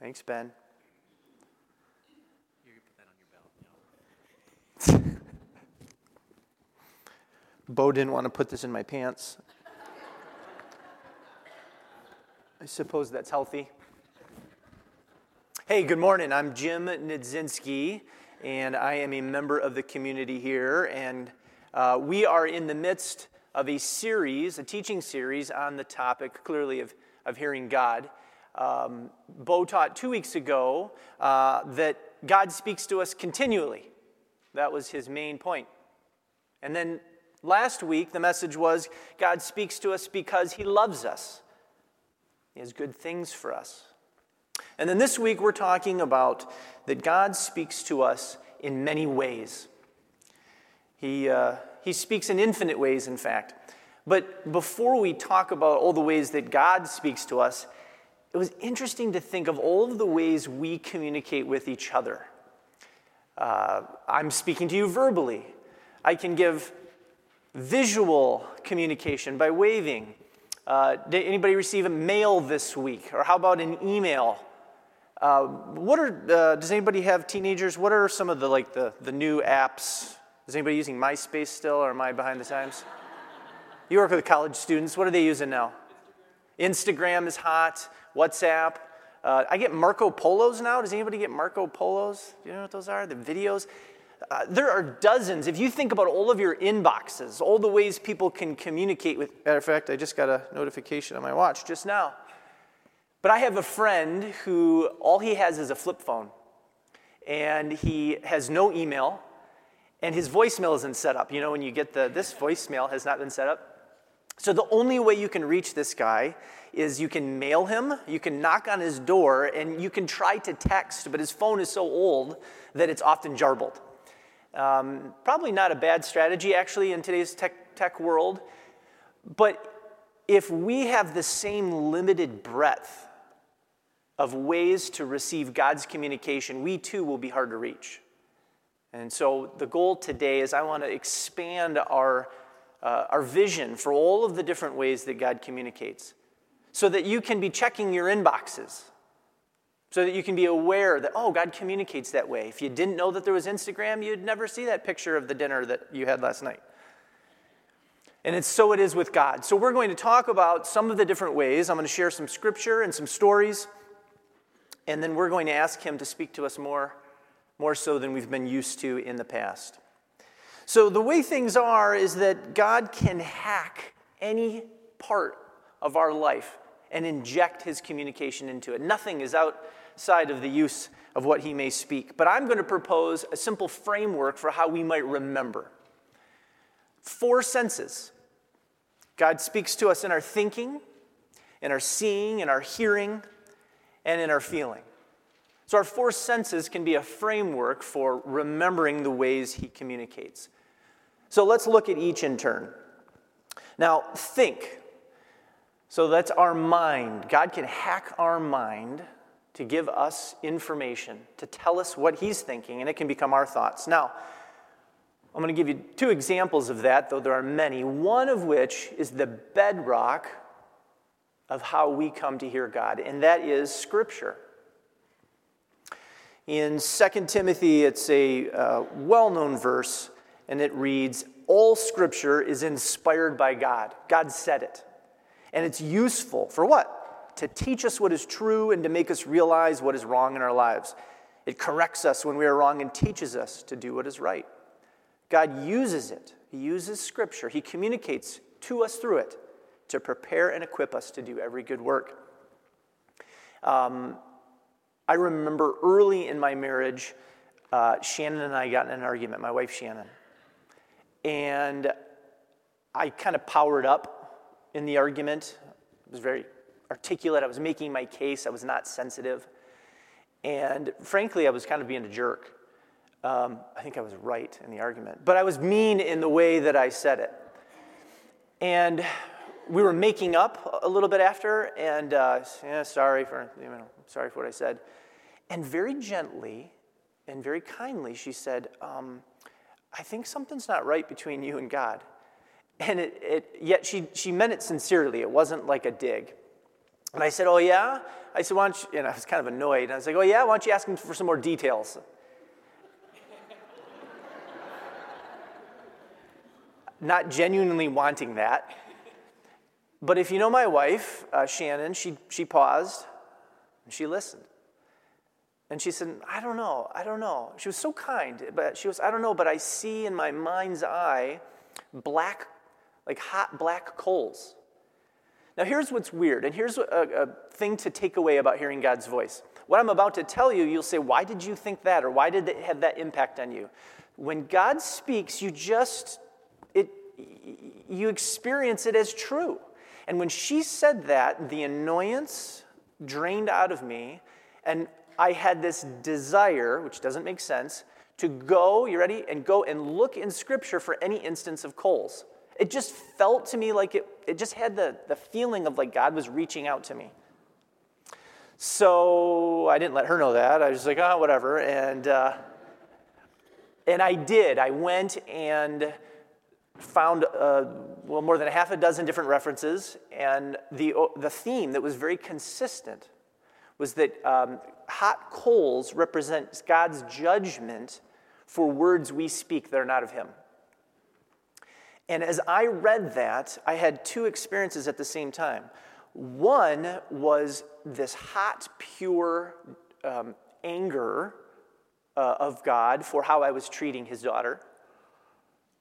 Thanks, Ben. You can put that on your belt. Bo didn't want to put this in my pants. I suppose that's healthy. Hey, good morning. I'm Jim Nidzinski, and I am a member of the community here. And uh, we are in the midst of a series, a teaching series on the topic, clearly, of, of hearing God. Um, Bo taught two weeks ago uh, that God speaks to us continually. That was his main point. And then last week, the message was God speaks to us because he loves us, he has good things for us. And then this week, we're talking about that God speaks to us in many ways. He, uh, he speaks in infinite ways, in fact. But before we talk about all the ways that God speaks to us, it was interesting to think of all of the ways we communicate with each other. Uh, I'm speaking to you verbally. I can give visual communication by waving. Uh, did anybody receive a mail this week? Or how about an email? Uh, what are, uh, does anybody have teenagers? What are some of the, like, the, the new apps? Is anybody using MySpace still, or am I behind the times? You work with college students. What are they using now? Instagram is hot. WhatsApp. Uh, I get Marco Polos now. Does anybody get Marco Polos? Do you know what those are? The videos. Uh, there are dozens. If you think about all of your inboxes, all the ways people can communicate with. Matter of fact, I just got a notification on my watch just now. But I have a friend who all he has is a flip phone, and he has no email, and his voicemail isn't set up. You know, when you get the this voicemail has not been set up. So the only way you can reach this guy is you can mail him, you can knock on his door, and you can try to text, but his phone is so old that it's often jarbled. Um, probably not a bad strategy, actually, in today's tech, tech world. But if we have the same limited breadth of ways to receive God's communication, we too will be hard to reach. And so the goal today is I want to expand our, uh, our vision for all of the different ways that God communicates so that you can be checking your inboxes, so that you can be aware that, oh, God communicates that way. If you didn't know that there was Instagram, you'd never see that picture of the dinner that you had last night. And it's so it is with God. So we're going to talk about some of the different ways. I'm going to share some scripture and some stories, and then we're going to ask Him to speak to us more, more so than we've been used to in the past. So the way things are is that God can hack any part of our life and inject his communication into it. Nothing is outside of the use of what he may speak. But I'm going to propose a simple framework for how we might remember. Four senses. God speaks to us in our thinking, in our seeing, in our hearing, and in our feeling. So, our four senses can be a framework for remembering the ways He communicates. So, let's look at each in turn. Now, think. So that's our mind. God can hack our mind to give us information, to tell us what He's thinking, and it can become our thoughts. Now, I'm going to give you two examples of that, though there are many, one of which is the bedrock of how we come to hear God, and that is Scripture. In 2 Timothy, it's a uh, well known verse, and it reads All Scripture is inspired by God. God said it. And it's useful for what? To teach us what is true and to make us realize what is wrong in our lives. It corrects us when we are wrong and teaches us to do what is right. God uses it, He uses Scripture, He communicates to us through it to prepare and equip us to do every good work. Um, I remember early in my marriage, uh, Shannon and I got in an argument, my wife Shannon. And I kind of powered up in the argument. I was very articulate. I was making my case. I was not sensitive. And frankly, I was kind of being a jerk. Um, I think I was right in the argument, but I was mean in the way that I said it. And we were making up a little bit after, and uh, yeah, sorry for you know, sorry for what I said. And very gently and very kindly, she said, um, "I think something's not right between you and God." And it, it, yet she, she meant it sincerely. It wasn't like a dig. And I said, Oh, yeah? I said, Why don't you, and I was kind of annoyed. And I was like, Oh, yeah? Why don't you ask him for some more details? Not genuinely wanting that. But if you know my wife, uh, Shannon, she, she paused and she listened. And she said, I don't know, I don't know. She was so kind, but she was, I don't know, but I see in my mind's eye black, like hot black coals. Now, here's what's weird, and here's a, a thing to take away about hearing God's voice. What I'm about to tell you, you'll say, Why did you think that? Or why did it have that impact on you? When God speaks, you just, it, you experience it as true. And when she said that, the annoyance drained out of me, and I had this desire, which doesn't make sense, to go, you ready? And go and look in Scripture for any instance of coals. It just felt to me like it, it just had the, the feeling of like God was reaching out to me. So I didn't let her know that. I was like, oh, whatever. And, uh, and I did. I went and found uh, well more than a half a dozen different references, and the, the theme that was very consistent was that um, hot coals represent God's judgment for words we speak that are not of Him. And as I read that, I had two experiences at the same time. One was this hot, pure um, anger uh, of God for how I was treating His daughter.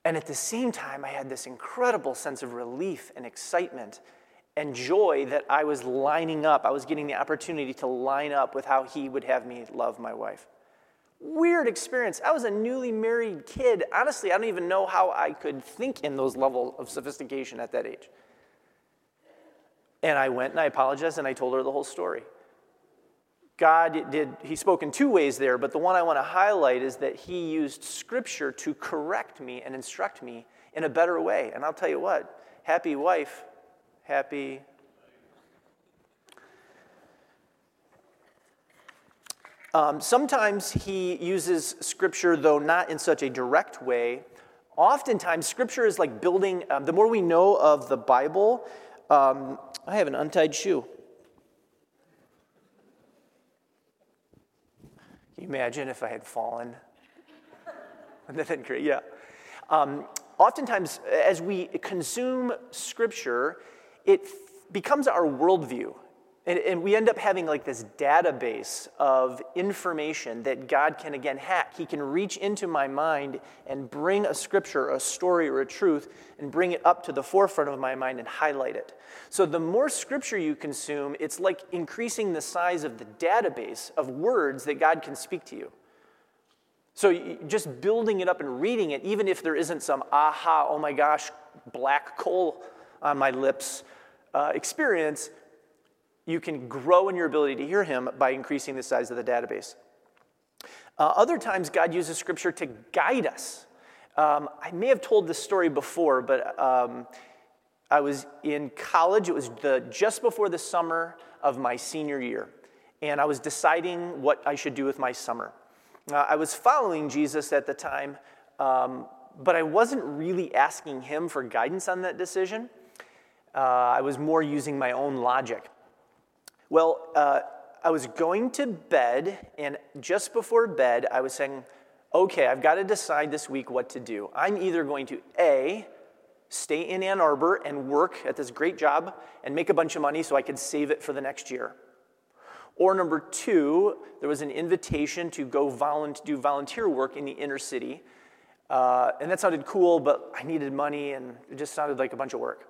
And at the same time, I had this incredible sense of relief and excitement and joy that I was lining up. I was getting the opportunity to line up with how he would have me love my wife. Weird experience. I was a newly married kid. Honestly, I don't even know how I could think in those levels of sophistication at that age. And I went and I apologized and I told her the whole story. God did, he spoke in two ways there, but the one I want to highlight is that he used scripture to correct me and instruct me in a better way. And I'll tell you what, happy wife, happy. Um, sometimes he uses scripture, though not in such a direct way. Oftentimes, scripture is like building, um, the more we know of the Bible, um, I have an untied shoe. Can you imagine if I had fallen? Wouldn't that great? Yeah. Um, oftentimes, as we consume scripture, it becomes our worldview. And, and, we end up having like this database of information that God can again hack. He can reach into my mind and bring a scripture, a story, or a truth and bring it up to the forefront of my mind and highlight it. So the more scripture you consume, it's like increasing the size of the database of words that God can speak to you. So just building it up and reading it, even if there isn't some aha, oh my gosh, black coal on my lips uh, experience, you can grow in your ability to hear Him by increasing the size of the database. Uh, other times, God uses Scripture to guide us. Um, I may have told this story before, but um, I was in college. It was the, just before the summer of my senior year, and I was deciding what I should do with my summer. Uh, I was following Jesus at the time, um, but I wasn't really asking him for guidance on that decision. Uh, I was more using my own logic. Well, uh, I was going to bed, and just before bed, I was saying, okay, I've got to decide this week what to do. I'm either going to A, stay in Ann Arbor and work at this great job and make a bunch of money so I could save it for the next year. Or number two, there was an invitation to go do volunteer work in the inner city. Uh, and that sounded cool, but I needed money and it just sounded like a bunch of work.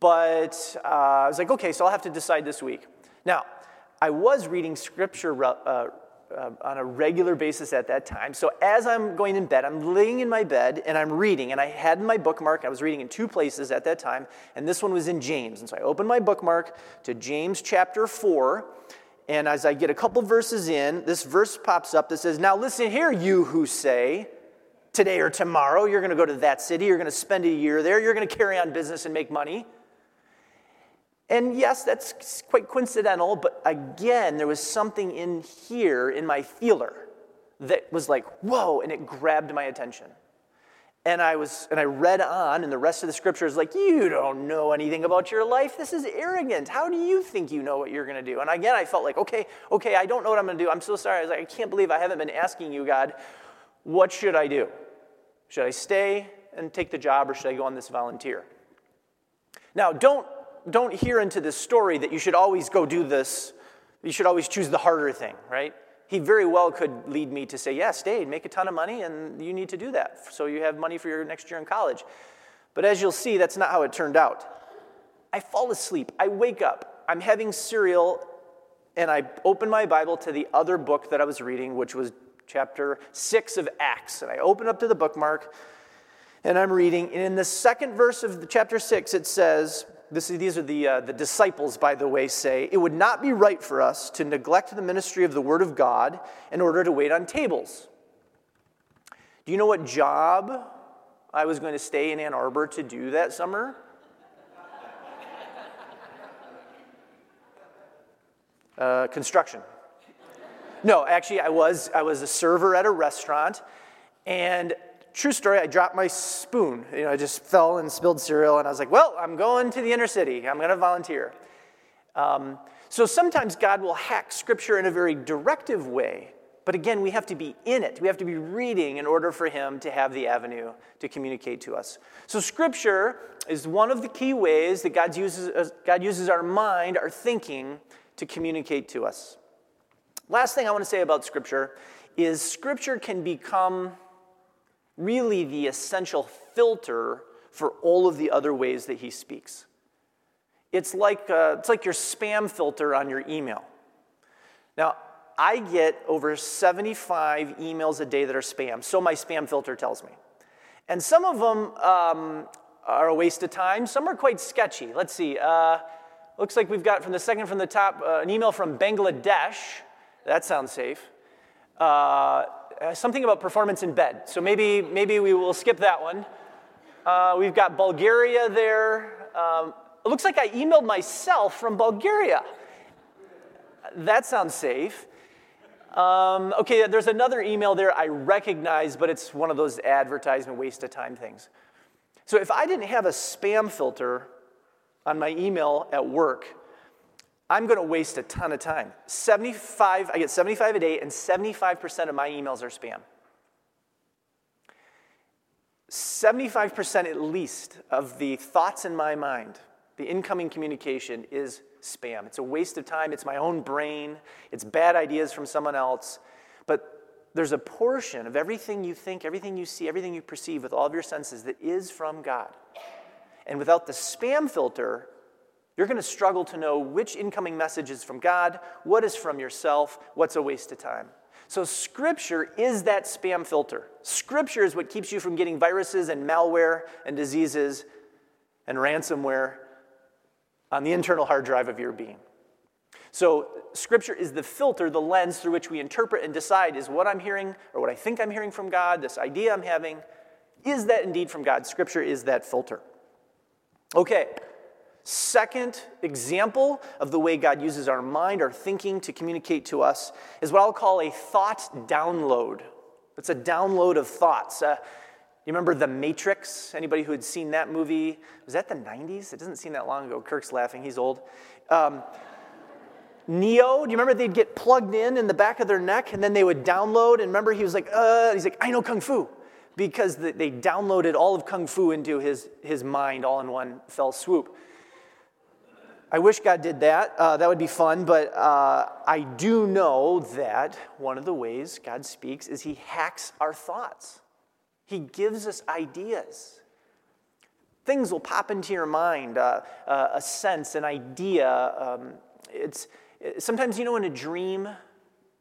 But uh, I was like, okay, so I'll have to decide this week. Now, I was reading scripture uh, uh, on a regular basis at that time. So as I'm going in bed, I'm laying in my bed and I'm reading. And I had my bookmark, I was reading in two places at that time, and this one was in James. And so I opened my bookmark to James chapter 4. And as I get a couple verses in, this verse pops up that says, Now listen here, you who say, today or tomorrow. You're going to go to that city. You're going to spend a year there. You're going to carry on business and make money. And yes, that's quite coincidental, but again, there was something in here in my feeler that was like, whoa, and it grabbed my attention. And I was and I read on, and the rest of the scripture is like, you don't know anything about your life. This is arrogant. How do you think you know what you're gonna do? And again, I felt like, okay, okay, I don't know what I'm gonna do. I'm so sorry. I was like, I can't believe I haven't been asking you, God, what should I do? Should I stay and take the job or should I go on this volunteer? Now, don't don't hear into this story that you should always go do this. You should always choose the harder thing, right? he very well could lead me to say, yeah, stay, make a ton of money, and you need to do that so you have money for your next year in college. But as you'll see, that's not how it turned out. I fall asleep. I wake up. I'm having cereal, and I open my Bible to the other book that I was reading, which was chapter six of Acts. And I open up to the bookmark, and I'm reading. And in the second verse of chapter six, it says, this, these are the, uh, the disciples, by the way, say, It would not be right for us to neglect the ministry of the Word of God in order to wait on tables. Do you know what job I was going to stay in Ann Arbor to do that summer? Uh, construction. No, actually, I was, I was a server at a restaurant, and true story, I dropped my spoon. You know, I just fell and spilled cereal, and I was like, well, I'm going to the inner city. I'm going to volunteer. Um, so sometimes God will hack scripture in a very directive way. But again, we have to be in it. We have to be reading in order for Him to have the avenue to communicate to us. So, Scripture is one of the key ways that God uses, uh, God uses our mind, our thinking, to communicate to us. Last thing I want to say about Scripture is Scripture can become really the essential filter for all of the other ways that he speaks. It's like, uh, it's like your spam filter on your email. Now, I get over 75 emails a day that are spam, so my spam filter tells me. And some of them um, are a waste of time, some are quite sketchy. Let's see. Uh, looks like we've got from the second from the top uh, an email from Bangladesh. That sounds safe. Uh, uh, something about performance in bed. So maybe, maybe we will skip that one. Uh, we've got Bulgaria there. Um, it looks like I emailed myself from Bulgaria. That sounds safe. Um, okay, there's another email there I recognize, but it's one of those advertisement waste of time things. So if I didn't have a spam filter on my email at work, I'm going to waste a ton of time. 75, I get 75 a day, and 75% of my emails are spam. 75% at least of the thoughts in my mind, the incoming communication is spam. It's a waste of time. It's my own brain. It's bad ideas from someone else. But there's a portion of everything you think, everything you see, everything you perceive with all of your senses that is from God. And without the spam filter, you're going to struggle to know which incoming message is from God, what is from yourself, what's a waste of time. So, Scripture is that spam filter. Scripture is what keeps you from getting viruses and malware and diseases and ransomware on the internal hard drive of your being. So, Scripture is the filter, the lens through which we interpret and decide is what I'm hearing or what I think I'm hearing from God, this idea I'm having, is that indeed from God? Scripture is that filter. Okay, Second example of the way God uses our mind, our thinking to communicate to us is what I'll call a thought download. It's a download of thoughts. Uh, you remember The Matrix? Anybody who had seen that movie? Was that the 90s? It doesn't seem that long ago. Kirk's laughing, he's old. Um, Neo, do you remember they'd get plugged in in the back of their neck and then they would download? And remember he was like, uh, he's like, I know Kung Fu. Because they downloaded all of Kung Fu into his, his mind all in one fell swoop. I wish God did that. Uh, that would be fun, but uh, I do know that one of the ways God speaks is He hacks our thoughts. He gives us ideas. Things will pop into your mind, uh, uh a sense, an idea. Um, it's sometimes you know in a dream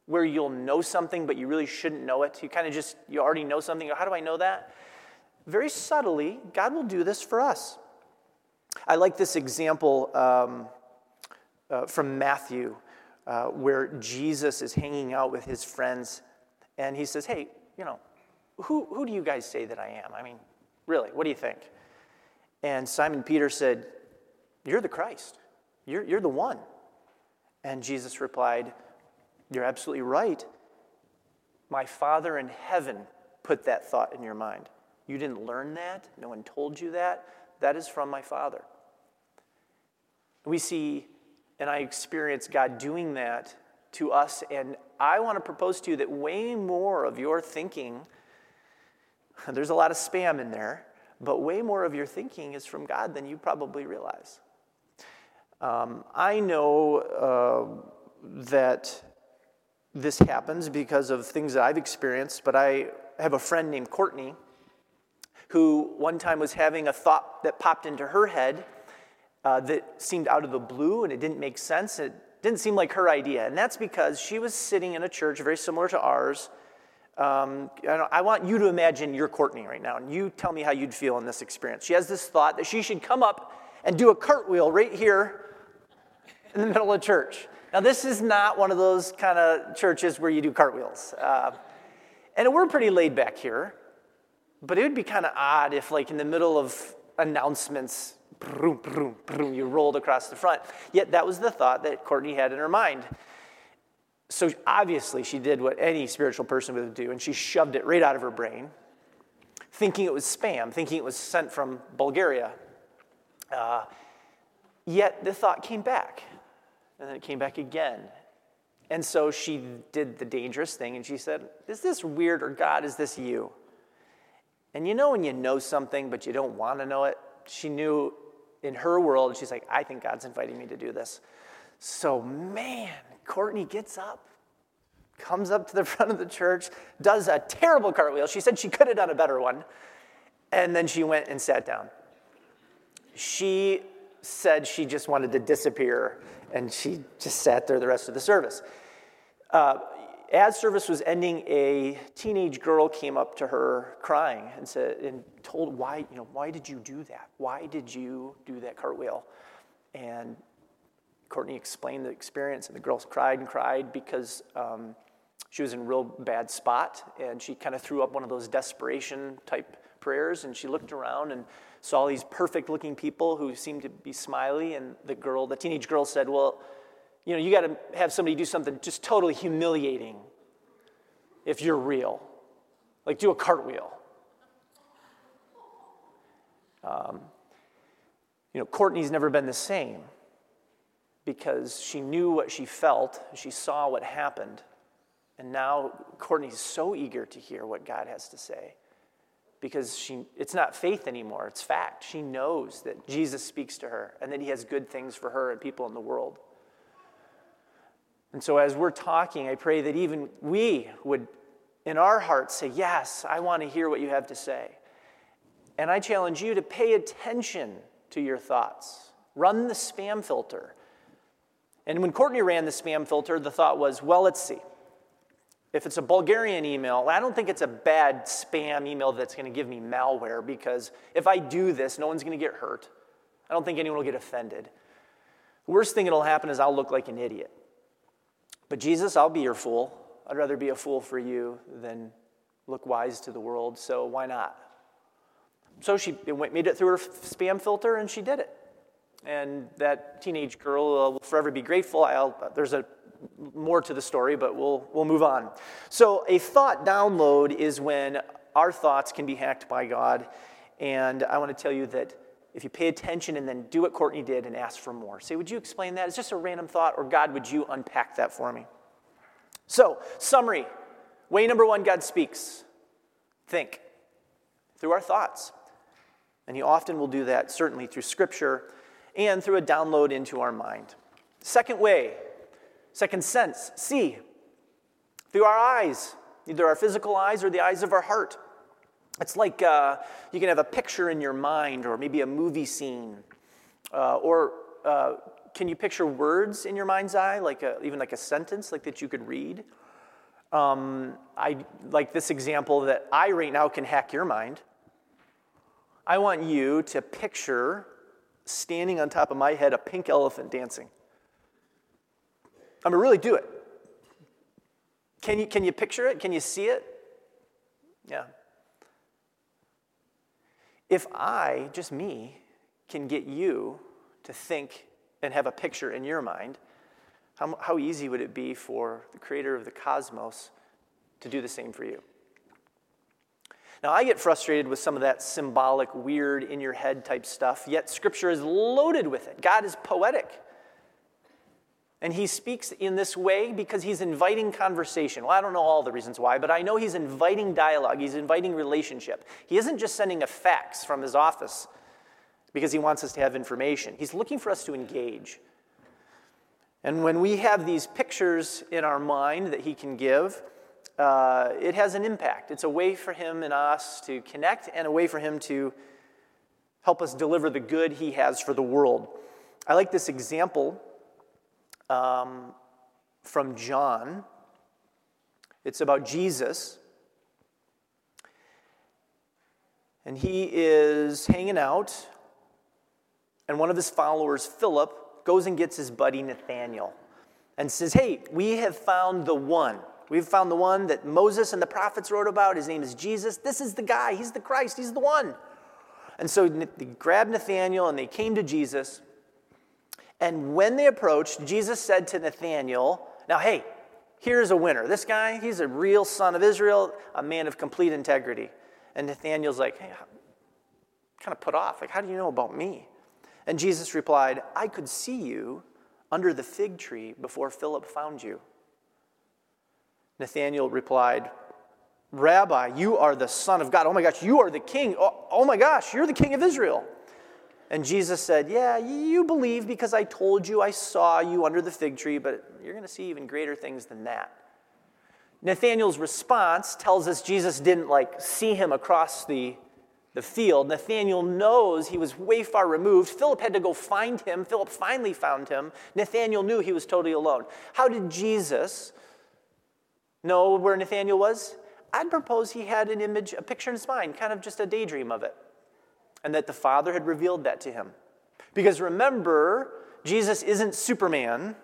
where you'll know something, but you really shouldn't know it. You kind of just you already know something. How do I know that? Very subtly, God will do this for us. I like this example um, uh, from Matthew uh, where Jesus is hanging out with his friends and he says, Hey, you know, who, who do you guys say that I am? I mean, really, what do you think? And Simon Peter said, You're the Christ. You're, you're the one. And Jesus replied, You're absolutely right. My Father in heaven put that thought in your mind. You didn't learn that. No one told you that. That is from my Father. We see, and I experience God doing that to us. And I want to propose to you that way more of your thinking, there's a lot of spam in there, but way more of your thinking is from God than you probably realize. Um, I know uh, that this happens because of things that I've experienced, but I have a friend named Courtney who one time was having a thought that popped into her head uh, that seemed out of the blue and it didn't make sense. It didn't seem like her idea. And that's because she was sitting in a church very similar to ours. Um, I want you to imagine you're Courtney right now, and you tell me how you'd feel in this experience. She has this thought that she should come up and do a cartwheel right here in the middle of church. Now, this is not one of those kind of churches where you do cartwheels. Uh, and we're pretty laid back here, but it would be kind of odd if, like, in the middle of announcements, Broom, broom, broom, you rolled across the front. Yet that was the thought that Courtney had in her mind. So obviously, she did what any spiritual person would do, and she shoved it right out of her brain, thinking it was spam, thinking it was sent from Bulgaria. Uh, yet the thought came back, and then it came back again. And so she did the dangerous thing, and she said, Is this weird, or God, is this you? And you know when you know something, but you don't want to know it? She knew in her world, she's like, I think God's inviting me to do this. So, man, Courtney gets up, comes up to the front of the church, does a terrible cartwheel. She said she could have done a better one. And then she went and sat down. She said she just wanted to disappear, and she just sat there the rest of the service. Uh, as service was ending, a teenage girl came up to her crying and said, and told why, you know, why did you do that? Why did you do that cartwheel? And Courtney explained the experience, and the girl cried and cried because um, she was in a real bad spot, and she kind of threw up one of those desperation type prayers, and she looked around and saw these perfect looking people who seemed to be smiley, and the girl, the teenage girl said, well, you know, you got to have somebody do something just totally humiliating if you're real. Like do a cartwheel. Um, you know, Courtney's never been the same because she knew what she felt, she saw what happened. And now Courtney's so eager to hear what God has to say because she, it's not faith anymore, it's fact. She knows that Jesus speaks to her and that he has good things for her and people in the world. And so, as we're talking, I pray that even we would, in our hearts, say, Yes, I want to hear what you have to say. And I challenge you to pay attention to your thoughts. Run the spam filter. And when Courtney ran the spam filter, the thought was, Well, let's see. If it's a Bulgarian email, I don't think it's a bad spam email that's going to give me malware because if I do this, no one's going to get hurt. I don't think anyone will get offended. The worst thing that'll happen is I'll look like an idiot. But Jesus, I'll be your fool. I'd rather be a fool for you than look wise to the world, so why not? So she made it through her spam filter and she did it. And that teenage girl uh, will forever be grateful. I'll, there's a more to the story, but we'll, we'll move on. So, a thought download is when our thoughts can be hacked by God. And I want to tell you that if you pay attention and then do what Courtney did and ask for more. Say, would you explain that? It's just a random thought, or God, would you unpack that for me? So, summary way number one God speaks. Think through our thoughts. And He often will do that, certainly through Scripture and through a download into our mind. Second way, second sense, see through our eyes, either our physical eyes or the eyes of our heart. It's like uh, you can have a picture in your mind or maybe a movie scene. Uh, or uh, can you picture words in your mind's eye, like a, even like a sentence like that you could read? Um, I like this example that I right now can hack your mind. I want you to picture standing on top of my head a pink elephant dancing. I'm gonna really do it. Can you, can you picture it? Can you see it? Yeah. If I, just me, can get you to think and have a picture in your mind, how, how easy would it be for the creator of the cosmos to do the same for you? Now, I get frustrated with some of that symbolic, weird, in your head type stuff, yet Scripture is loaded with it. God is poetic. And he speaks in this way because he's inviting conversation. Well, I don't know all the reasons why, but I know he's inviting dialogue, he's inviting relationship. He isn't just sending a fax from his office because he wants us to have information, he's looking for us to engage. And when we have these pictures in our mind that he can give, uh, it has an impact. It's a way for him and us to connect and a way for him to help us deliver the good he has for the world. I like this example um, from John. It's about Jesus. And he is hanging out, and one of his followers, Philip, goes and gets his buddy Nathanael and says, Hey, we have found the one. We've found the one that Moses and the prophets wrote about. His name is Jesus. This is the guy. He's the Christ. He's the one. And so they grabbed Nathanael and they came to Jesus. And when they approached, Jesus said to Nathanael, Now, hey, here's a winner. This guy, he's a real son of Israel, a man of complete integrity. And Nathanael's like, Hey, kind of put off. Like, how do you know about me? And Jesus replied, I could see you under the fig tree before Philip found you. Nathanael replied, Rabbi, you are the Son of God. Oh my gosh, you are the King. Oh, oh my gosh, you're the King of Israel. And Jesus said, Yeah, you believe because I told you I saw you under the fig tree, but you're going to see even greater things than that. Nathanael's response tells us Jesus didn't like see him across the, the field. Nathanael knows he was way far removed. Philip had to go find him. Philip finally found him. Nathanael knew he was totally alone. How did Jesus know where Nathanael was? I'd propose he had an image, a picture in his mind, kind of just a daydream of it and that the Father had revealed that to him. Because remember, Jesus isn't Superman.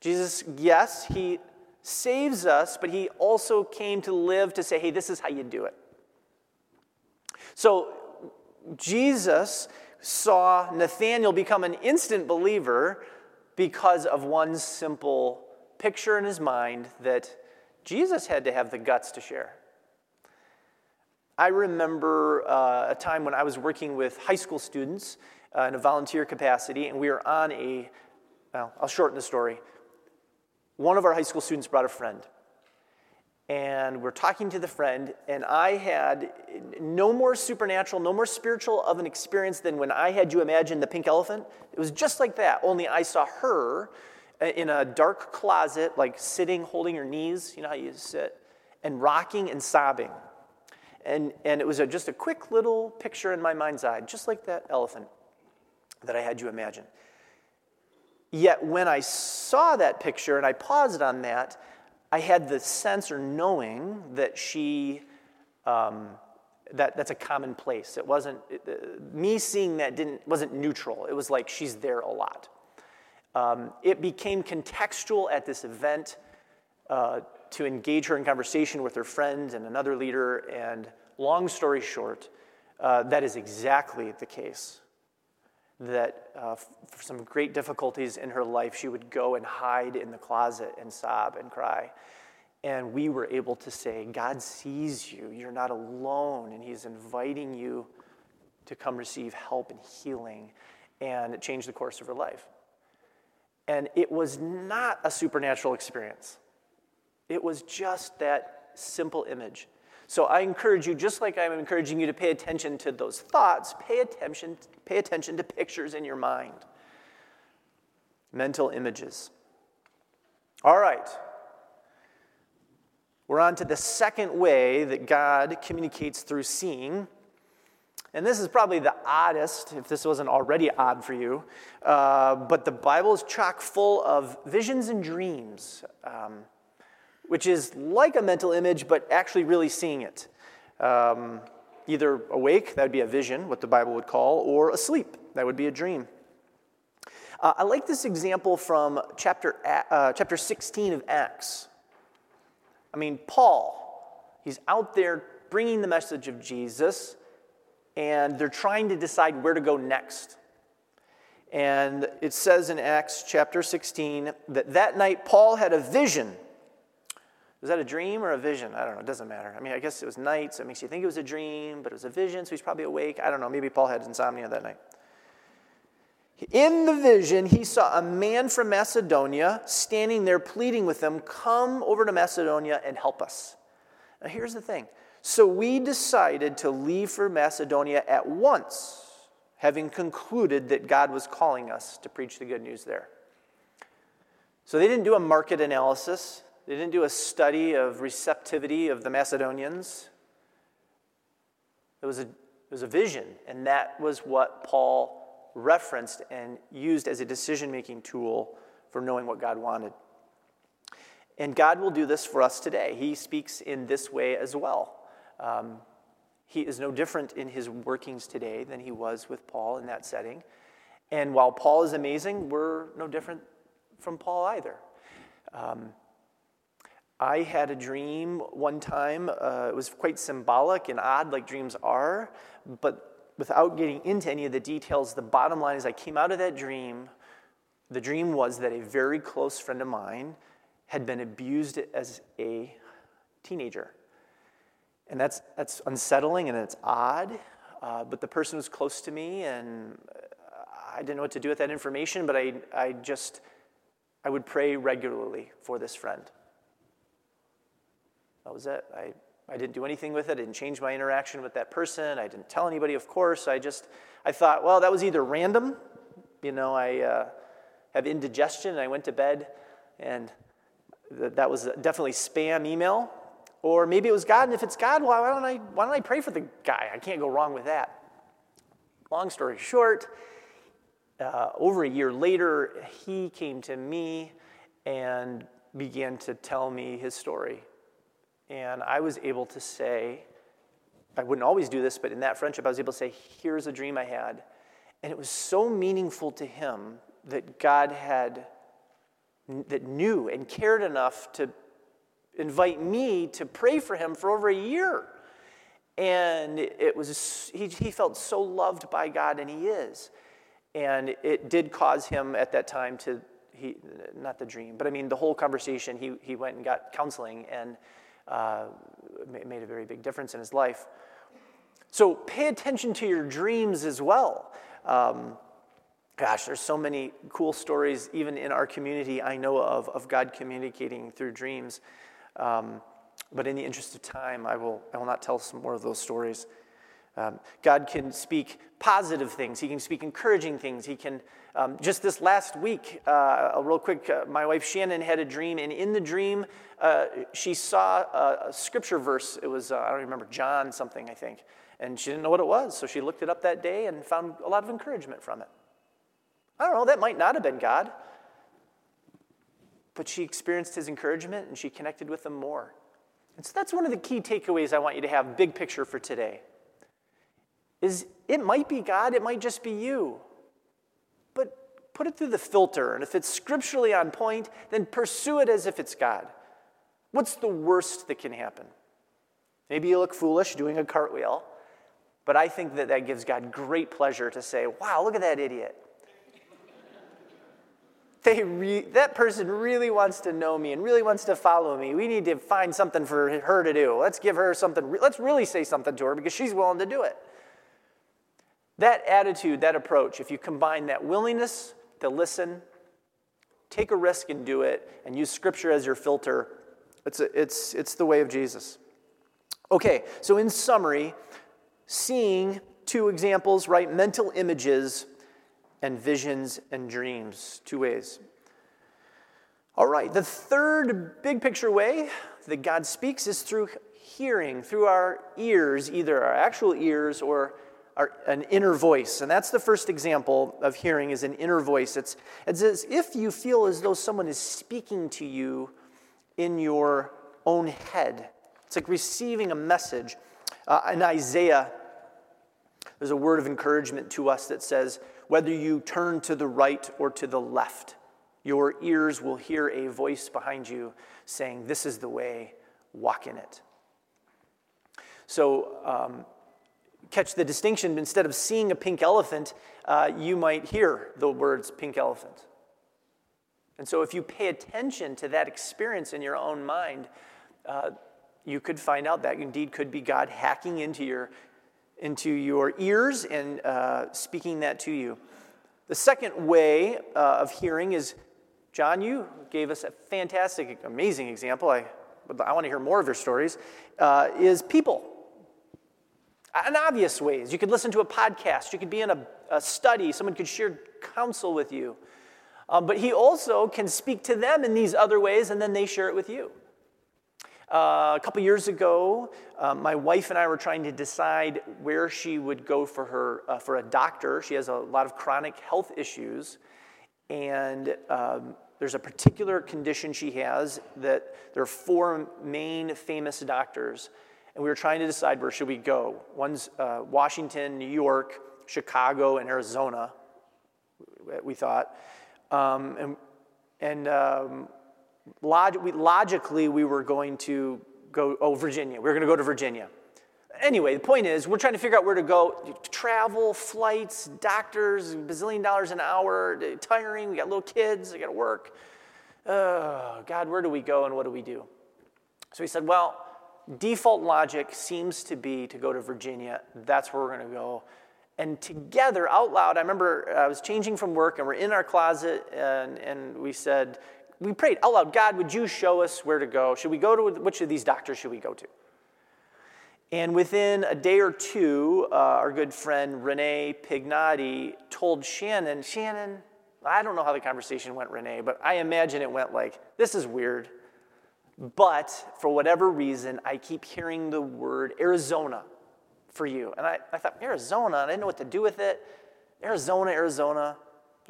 Jesus, yes, he saves us, but he also came to live to say, hey, this is how you do it. So Jesus saw Nathanael become an instant believer because of one simple picture in his mind that Jesus had to have the guts to share. I remember uh, a time when I was working with high school students uh, in a volunteer capacity, and we were on a, well, I'll shorten the story. One of our high school students brought a friend. And we're talking to the friend, and I had no more supernatural, no more spiritual of an experience than when I had you imagine the pink elephant. It was just like that, only I saw her uh, in a dark closet, like sitting, holding her knees, you know how you sit, and rocking and sobbing. And, and it was a, just a quick little picture in my mind's eye, just like that elephant that I had you imagine. Yet when I saw that picture and I paused on that, I had the sense or knowing that she, um, that, that's a common place. It wasn't, it, uh, me seeing that didn't, wasn't neutral. It was like she's there a lot. Um, it became contextual at this event. Uh, to engage her in conversation with her friend and another leader. And long story short, uh, that is exactly the case. That uh, for some great difficulties in her life, she would go and hide in the closet and sob and cry. And we were able to say, God sees you. You're not alone. And He's inviting you to come receive help and healing. And it changed the course of her life. And it was not a supernatural experience. It was just that simple image. So I encourage you, just like I'm encouraging you to pay attention to those thoughts, pay attention, pay attention to pictures in your mind, mental images. All right. We're on to the second way that God communicates through seeing. And this is probably the oddest, if this wasn't already odd for you. Uh, but the Bible is chock full of visions and dreams. Um, which is like a mental image, but actually really seeing it. Um, either awake, that would be a vision, what the Bible would call, or asleep, that would be a dream. Uh, I like this example from chapter, uh, chapter 16 of Acts. I mean, Paul, he's out there bringing the message of Jesus, and they're trying to decide where to go next. And it says in Acts chapter 16 that that night Paul had a vision Was that a dream or a vision? I don't know. It doesn't matter. I mean, I guess it was night, so it makes you think it was a dream, but it was a vision, so he's probably awake. I don't know. Maybe Paul had insomnia that night. In the vision, he saw a man from Macedonia standing there pleading with them, Come over to Macedonia and help us. Now, here's the thing. So we decided to leave for Macedonia at once, having concluded that God was calling us to preach the good news there. So they didn't do a market analysis. They didn't do a study of receptivity of the Macedonians. It was a, it was a vision, and that was what Paul referenced and used as a decision making tool for knowing what God wanted. And God will do this for us today. He speaks in this way as well. Um, he is no different in his workings today than he was with Paul in that setting. And while Paul is amazing, we're no different from Paul either. Um, I had a dream one time. Uh, it was quite symbolic and odd, like dreams are, but without getting into any of the details, the bottom line is I came out of that dream. The dream was that a very close friend of mine had been abused as a teenager. And that's, that's unsettling and it's odd, uh, but the person was close to me and I didn't know what to do with that information, but I, I just, I would pray regularly for this friend. That was it. I, I didn't do anything with it. I didn't change my interaction with that person. I didn't tell anybody, of course. I just, I thought, well, that was either random. You know, I uh, have indigestion and I went to bed and th- that was definitely spam email. Or maybe it was God, and if it's God, why don't I, why don't I pray for the guy? I can't go wrong with that. Long story short, uh, over a year later, he came to me and began to tell me his story and I was able to say, I wouldn't always do this, but in that friendship, I was able to say, Here's a dream I had. And it was so meaningful to him that God had, that knew and cared enough to invite me to pray for him for over a year. And it was, he, he felt so loved by God, and he is. And it did cause him at that time to, he, not the dream, but I mean, the whole conversation, he, he went and got counseling. And uh, made a very big difference in his life. So pay attention to your dreams as well. Um, gosh, there's so many cool stories, even in our community, I know of, of God communicating through dreams. Um, but in the interest of time, I will, I will not tell some more of those stories. Um, God can speak positive things. He can speak encouraging things. He can, um, just this last week, uh, real quick, uh, my wife Shannon had a dream, and in the dream, uh, she saw a, a, scripture verse. It was, uh, I don't remember, John something, I think. And she didn't know what it was, so she looked it up that day and found a lot of encouragement from it. I don't know, that might not have been God. But she experienced his encouragement and she connected with him more. And so that's one of the key takeaways I want you to have, big picture for today is it might be God, it might just be you. But put it through the filter, and if it's scripturally on point, then pursue it as if it's God. What's the worst that can happen? Maybe you look foolish doing a cartwheel, but I think that that gives God great pleasure to say, wow, look at that idiot. They re- that person really wants to know me and really wants to follow me. We need to find something for her to do. Let's give her something. Let's really say something to her because she's willing to do it. That attitude, that approach, if you combine that willingness to listen, take a risk and do it, and use Scripture as your filter, it's, a, it's, it's the way of Jesus. Okay, so in summary, seeing two examples, right? Mental images and visions and dreams, two ways. All right, the third big picture way that God speaks is through hearing, through our ears, either our actual ears or our, an inner voice. And that's the first example of hearing is an inner voice. It's, it's as if you feel as though someone is speaking to you in your own head. It's like receiving a message. Uh, in Isaiah, there's a word of encouragement to us that says, whether you turn to the right or to the left, your ears will hear a voice behind you saying, This is the way, walk in it. So, um, catch the distinction. Instead of seeing a pink elephant, uh, you might hear the words pink elephant. And so, if you pay attention to that experience in your own mind, uh, you could find out that indeed could be God hacking into your, into your ears and uh, speaking that to you. The second way uh, of hearing is John, you gave us a fantastic, amazing example. I, I want to hear more of your stories. Uh, is people. In obvious ways. You could listen to a podcast, you could be in a, a study, someone could share counsel with you. Um, but he also can speak to them in these other ways, and then they share it with you. Uh, a couple years ago, uh, my wife and I were trying to decide where she would go for her uh, for a doctor. She has a lot of chronic health issues, and um, there's a particular condition she has that there are four main famous doctors, and we were trying to decide where should we go. One's uh, Washington, New York, Chicago, and Arizona. We thought, um, and and um, log- we, logically, we were going to go, oh, Virginia. We were going to go to Virginia. Anyway, the point is, we're trying to figure out where to go. Travel, flights, doctors, bazillion dollars an hour, tiring. We got little kids, I got to work. Oh, God, where do we go and what do we do? So he said, well, default logic seems to be to go to Virginia. That's where we're going to go. And together, out loud, I remember I was changing from work and we're in our closet and, and we said, we prayed out loud, God, would you show us where to go? Should we go to which of these doctors should we go to? And within a day or two, uh, our good friend Renee Pignotti told Shannon, Shannon, I don't know how the conversation went, Renee, but I imagine it went like, this is weird. But for whatever reason, I keep hearing the word Arizona for you. And I, I thought, Arizona? I didn't know what to do with it. Arizona, Arizona,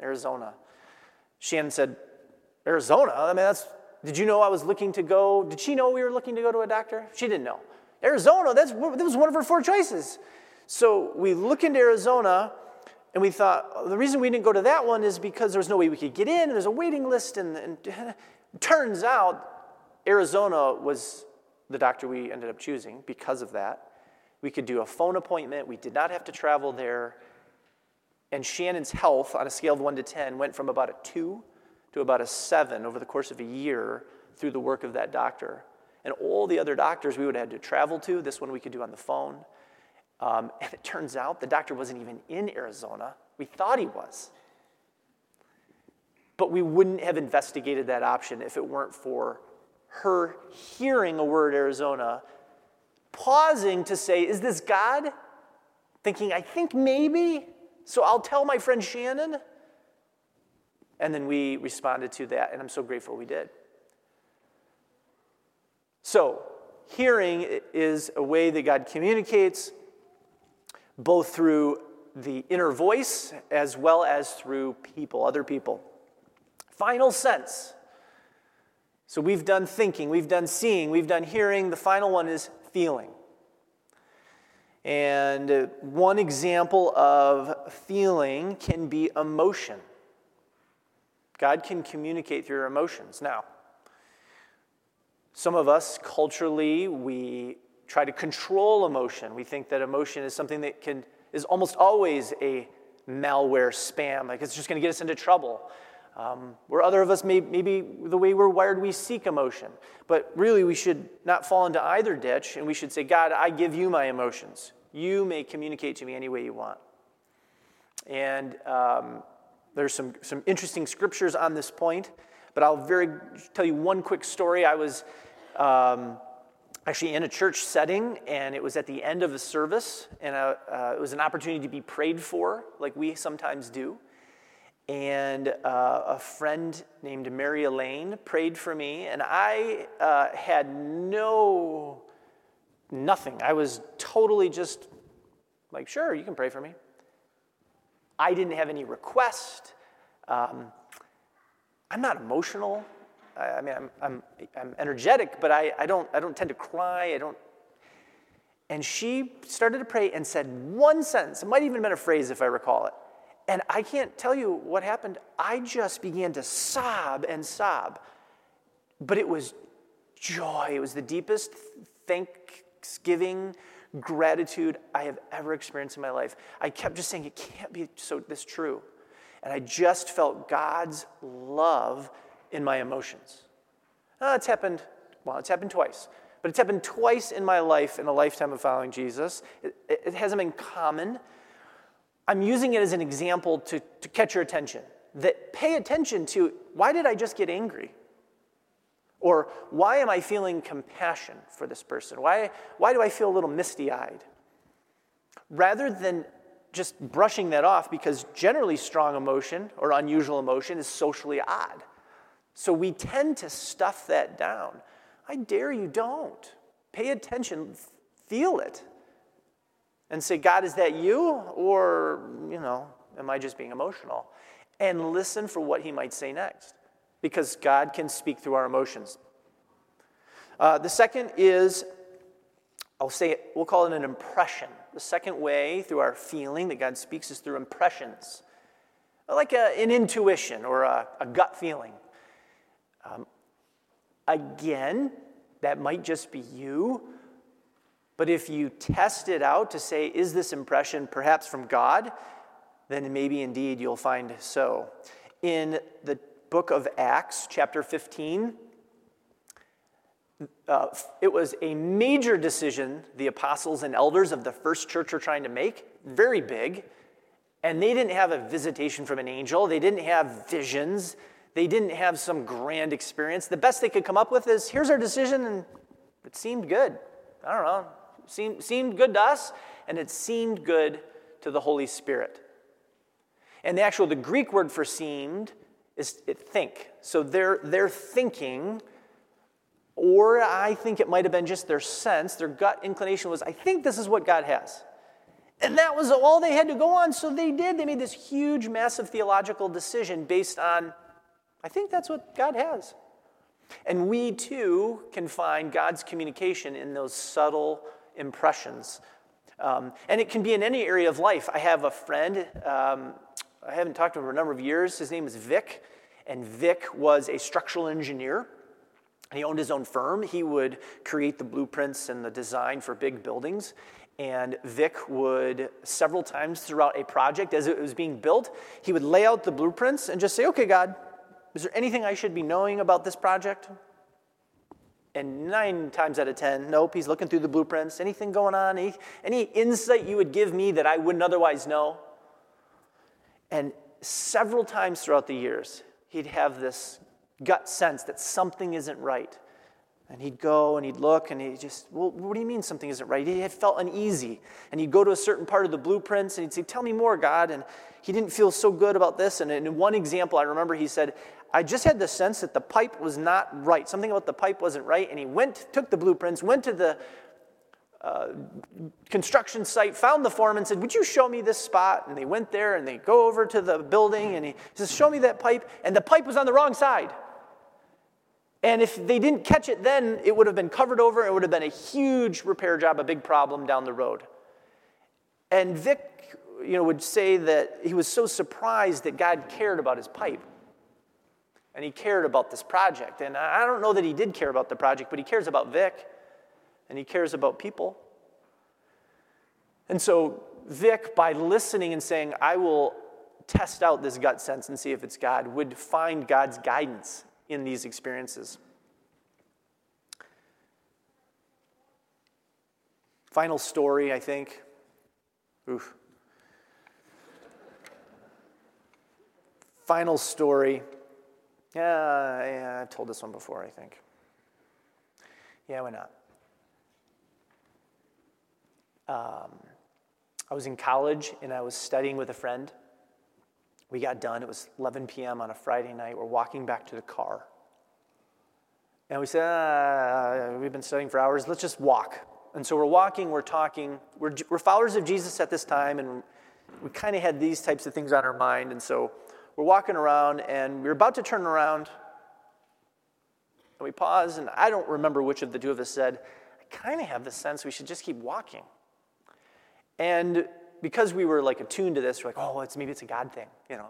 Arizona. Shannon said, Arizona? I mean, that's, did you know I was looking to go? Did she know we were looking to go to a doctor? She didn't know. Arizona, that's, that was one of her four choices. So we look into Arizona and we thought, the reason we didn't go to that one is because there was no way we could get in and there's a waiting list. And, and turns out Arizona was the doctor we ended up choosing because of that. We could do a phone appointment. We did not have to travel there. And Shannon's health, on a scale of 1 to 10, went from about a 2 to about a seven over the course of a year through the work of that doctor. And all the other doctors we would have had to travel to, this one we could do on the phone. Um, and it turns out the doctor wasn't even in Arizona. We thought he was. But we wouldn't have investigated that option if it weren't for her hearing a word Arizona, pausing to say, Is this God? Thinking, I think maybe. So I'll tell my friend Shannon. And then we responded to that, and I'm so grateful we did. So, hearing is a way that God communicates both through the inner voice as well as through people, other people. Final sense. So, we've done thinking, we've done seeing, we've done hearing. The final one is feeling. And uh, one example of feeling can be emotion. God can communicate through your emotions. Now, some of us culturally, we try to control emotion. We think that emotion is something that can is almost always a malware spam, like it's just going to get us into trouble. Um, where other of us, may, maybe the way we're wired, we seek emotion. But really, we should not fall into either ditch, and we should say, God, I give you my emotions. You may communicate to me any way you want. And um, there's some, some interesting scriptures on this point, but I'll very tell you one quick story. I was um, actually in a church setting, and it was at the end of a service, and uh, uh, it was an opportunity to be prayed for, like we sometimes do. And uh, a friend named Mary Elaine prayed for me, and I uh, had no, nothing. I was totally just like, sure, you can pray for me. I didn't have any request. Um, I'm not emotional. I, I mean, I'm, I'm, I'm, energetic, but I, I, don't, I don't tend to cry. I don't. And she started to pray and said one sentence. It might even have been a phrase if I recall it. And I can't tell you what happened. I just began to sob and sob. But it was joy. It was the deepest thanksgiving gratitude I have ever experienced in my life. I kept just saying, it can't be so this true. And I just felt God's love in my emotions. Uh, now, that's happened Well, it's happened twice. But it's happened twice in my life in a lifetime of following Jesus. It, it hasn't been common. I'm using it as an example to, to catch your attention. That pay attention to why did I just get angry? Or why am I feeling compassion for this person? Why, why do I feel a little misty eyed? Rather than just brushing that off, because generally strong emotion or unusual emotion is socially odd. So we tend to stuff that down. I dare you, don't. Pay attention, feel it. And say, God, is that you? Or, you know, am I just being emotional? And listen for what he might say next because God can speak through our emotions. Uh, the second is, I'll say it, we'll call it an impression. The second way through our feeling that God speaks is through impressions, like a, an intuition or a, a gut feeling. Um, again, that might just be you. But if you test it out to say, is this impression perhaps from God? Then maybe indeed you'll find so. In the book of Acts, chapter 15, uh, it was a major decision the apostles and elders of the first church were trying to make, very big. And they didn't have a visitation from an angel, they didn't have visions, they didn't have some grand experience. The best they could come up with is here's our decision, and it seemed good. I don't know, seemed, seemed good to us, and it seemed good to the Holy Spirit. And the actual, the Greek word for seemed is think. So their thinking, or I think it might have been just their sense, their gut inclination was, I think this is what God has. And that was all they had to go on. So they did. They made this huge, massive theological decision based on, I think that's what God has. And we too can find God's communication in those subtle impressions. Um, and it can be in any area of life. I have a friend, um, I haven't talked to him for a number of years. His name is Vic, and Vic was a structural engineer. He owned his own firm. He would create the blueprints and the design for big buildings. And Vic would, several times throughout a project, as it was being built, he would lay out the blueprints and just say, Okay, God, is there anything I should be knowing about this project? And nine times out of 10, nope, he's looking through the blueprints. Anything going on? Any, any insight you would give me that I wouldn't otherwise know? And several times throughout the years, he'd have this gut sense that something isn't right. And he'd go and he'd look and he'd just, well, what do you mean something isn't right? He had felt uneasy. And he'd go to a certain part of the blueprints and he'd say, Tell me more, God. And he didn't feel so good about this. And in one example, I remember he said, I just had the sense that the pipe was not right. Something about the pipe wasn't right. And he went, took the blueprints, went to the uh, construction site, found the foreman, and said, Would you show me this spot? And they went there and they go over to the building and he says, Show me that pipe. And the pipe was on the wrong side. And if they didn't catch it then, it would have been covered over. It would have been a huge repair job, a big problem down the road. And Vic, you know, would say that he was so surprised that God cared about his pipe. And he cared about this project. And I don't know that he did care about the project, but he cares about Vic and he cares about people. And so, Vic, by listening and saying, I will test out this gut sense and see if it's God, would find God's guidance in these experiences. Final story, I think. Oof. Final story. Yeah, yeah, I've told this one before, I think. Yeah, why not? Um, I was in college and I was studying with a friend. We got done. It was 11 p.m. on a Friday night. We're walking back to the car. And we said, ah, We've been studying for hours. Let's just walk. And so we're walking, we're talking. We're, we're followers of Jesus at this time, and we kind of had these types of things on our mind. And so we're walking around, and we are about to turn around. And we pause, and I don't remember which of the two of us said, I kind of have the sense we should just keep walking. And because we were like attuned to this, we're like, oh, it's maybe it's a God thing, you know.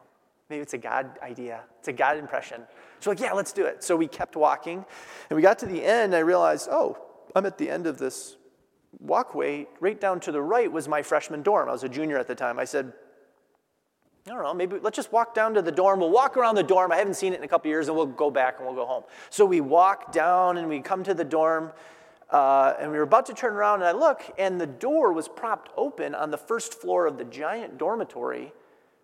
Maybe it's a God idea. It's a God impression. So we're like, yeah, let's do it. So we kept walking. And we got to the end, I realized, oh, I'm at the end of this walkway. Right down to the right was my freshman dorm. I was a junior at the time. I said, I don't know, maybe let's just walk down to the dorm. We'll walk around the dorm. I haven't seen it in a couple years, and we'll go back and we'll go home. So we walk down and we come to the dorm, uh, and we were about to turn around, and I look, and the door was propped open on the first floor of the giant dormitory,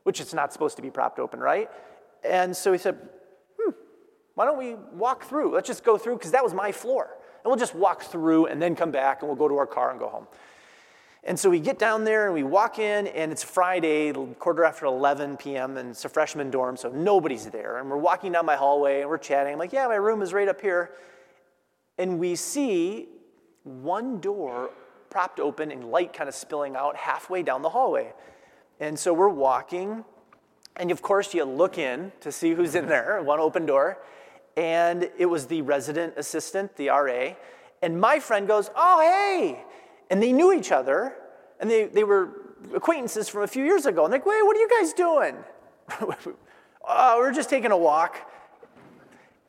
which it's not supposed to be propped open, right? And so he said, hmm, why don't we walk through? Let's just go through, because that was my floor. And we'll just walk through and then come back, and we'll go to our car and go home. And so we get down there and we walk in, and it's Friday, quarter after 11 p.m., and it's a freshman dorm, so nobody's there. And we're walking down my hallway and we're chatting. I'm like, yeah, my room is right up here. And we see one door propped open and light kind of spilling out halfway down the hallway. And so we're walking, and of course, you look in to see who's in there, one open door. And it was the resident assistant, the RA. And my friend goes, Oh, hey, and they knew each other, and they, they were acquaintances from a few years ago. And they're like, wait, what are you guys doing? oh, we're just taking a walk.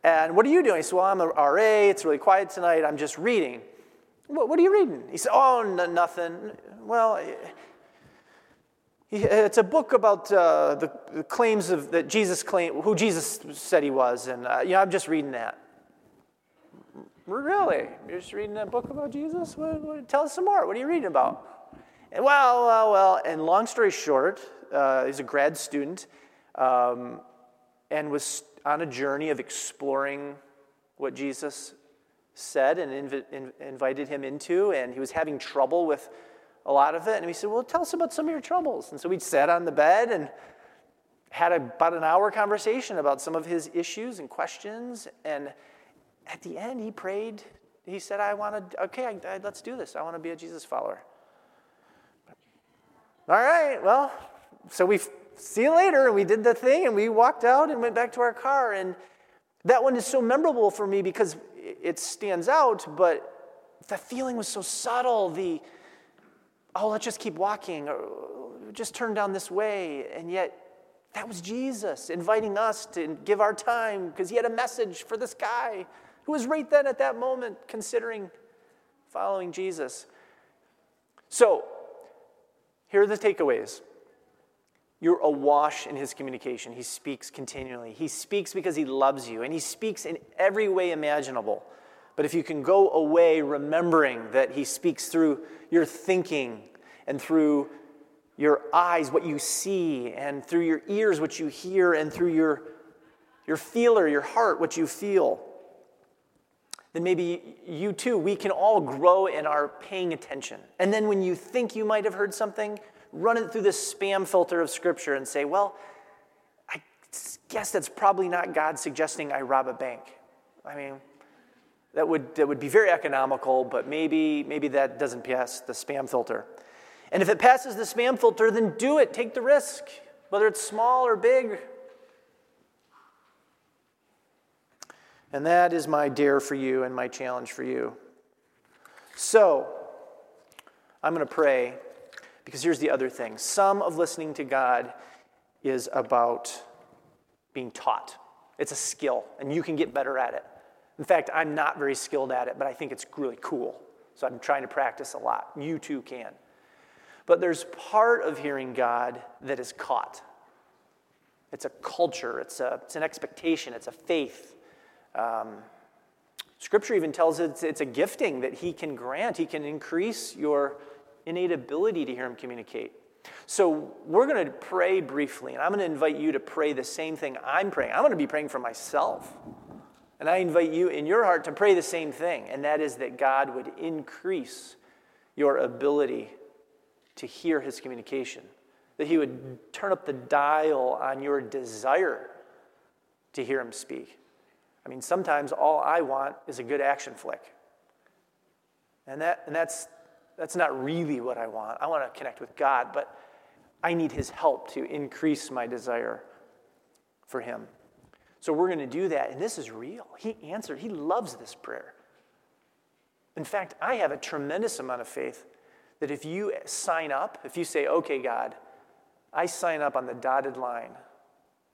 And what are you doing? He said, well, I'm a RA. It's really quiet tonight. I'm just reading. What, what are you reading? He said, oh, n- nothing. Well, it's a book about uh, the, the, claims of that Jesus claimed, who Jesus said he was, and uh, you know, I'm just reading that. Really? You're just reading a book about Jesus? What, what, tell us some more. What are you reading about? And well, well, well, and long story short, uh, he's a grad student um, and was on a journey of exploring what Jesus said and inv- in, invited him into, and he was having trouble with a lot of it. And we said, Well, tell us about some of your troubles. And so we sat on the bed and had a, about an hour conversation about some of his issues and questions. And at the end, he prayed. He said, I want to, okay, I, I, let's do this. I want to be a Jesus follower. All right, well, so we see you later. We did the thing and we walked out and went back to our car. And that one is so memorable for me because it stands out, but the feeling was so subtle. The, oh, let's just keep walking, or just turn down this way. And yet, that was Jesus inviting us to give our time because he had a message for this guy who was right then at that moment considering following Jesus. So, here are the takeaways. You're awash in his communication. He speaks continually. He speaks because he loves you, and he speaks in every way imaginable. But if you can go away remembering that he speaks through your thinking and through your eyes, what you see, and through your ears, what you hear, and through your, your feeler, your heart, what you feel, then maybe you too, we can all grow in our paying attention. And then when you think you might have heard something, run it through the spam filter of Scripture and say, well, I guess that's probably not God suggesting I rob a bank. I mean, that would, that would be very economical, but maybe, maybe that doesn't pass the spam filter. And if it passes the spam filter, then do it. Take the risk, whether it's small or big. And that is my dare for you and my challenge for you. So, I'm going to pray because here's the other thing some of listening to God is about being taught, it's a skill, and you can get better at it. In fact, I'm not very skilled at it, but I think it's really cool. So I'm trying to practice a lot. You too can. But there's part of hearing God that is caught. It's a culture, it's, a, it's an expectation, it's a faith. Um, scripture even tells us it's, it's a gifting that He can grant, He can increase your innate ability to hear Him communicate. So, we're going to pray briefly, and I'm going to invite you to pray the same thing I'm praying. I'm going to be praying for myself. And I invite you in your heart to pray the same thing, and that is that God would increase your ability to hear His communication, that He would turn up the dial on your desire to hear Him speak. I mean, sometimes all I want is a good action flick. And, that, and that's, that's not really what I want. I want to connect with God, but I need His help to increase my desire for Him. So we're going to do that, and this is real. He answered, He loves this prayer. In fact, I have a tremendous amount of faith that if you sign up, if you say, okay, God, I sign up on the dotted line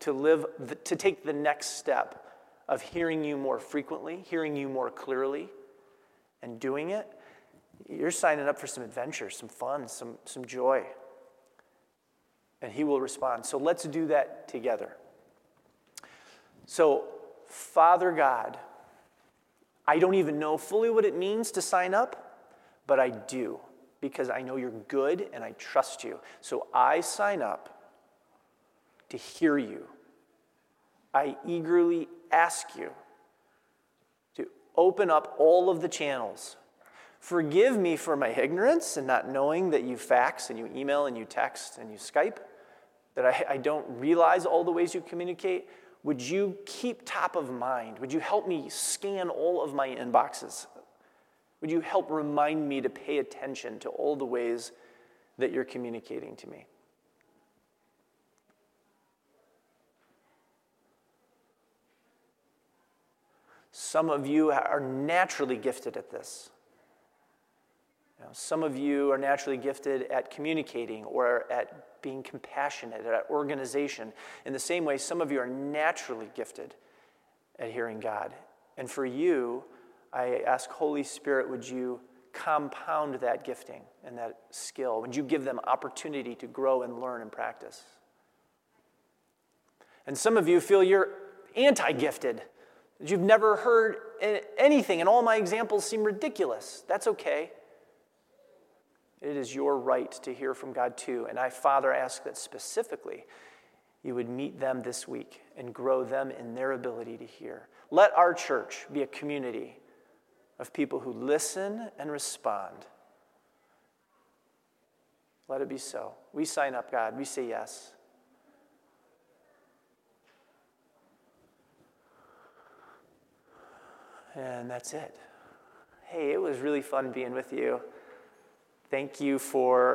to live, to take the next step of hearing you more frequently, hearing you more clearly, and doing it, you're signing up for some adventure, some fun, some, some joy. and He will respond. So let's do that together. So, Father God, I don't even know fully what it means to sign up, but I do because I know you're good and I trust you. So I sign up to hear you. I eagerly ask you to open up all of the channels. Forgive me for my ignorance and not knowing that you fax and you email and you text and you Skype, that I, I don't realize all the ways you communicate. Would you keep top of mind? Would you help me scan all of my inboxes? Would you help remind me to pay attention to all the ways that you're communicating to me? Some of you are naturally gifted at this. You know, some of you are naturally gifted at communicating or at being compassionate, at organization. In the same way, some of you are naturally gifted at hearing God. And for you, I ask, Holy Spirit, would you compound that gifting and that skill? Would you give them opportunity to grow and learn and practice? And some of you feel you're anti gifted, that you've never heard anything, and all my examples seem ridiculous. That's okay. It is your right to hear from God too. And I, Father, ask that specifically you would meet them this week and grow them in their ability to hear. Let our church be a community of people who listen and respond. Let it be so. We sign up, God. We say yes. And that's it. Hey, it was really fun being with you. Thank you for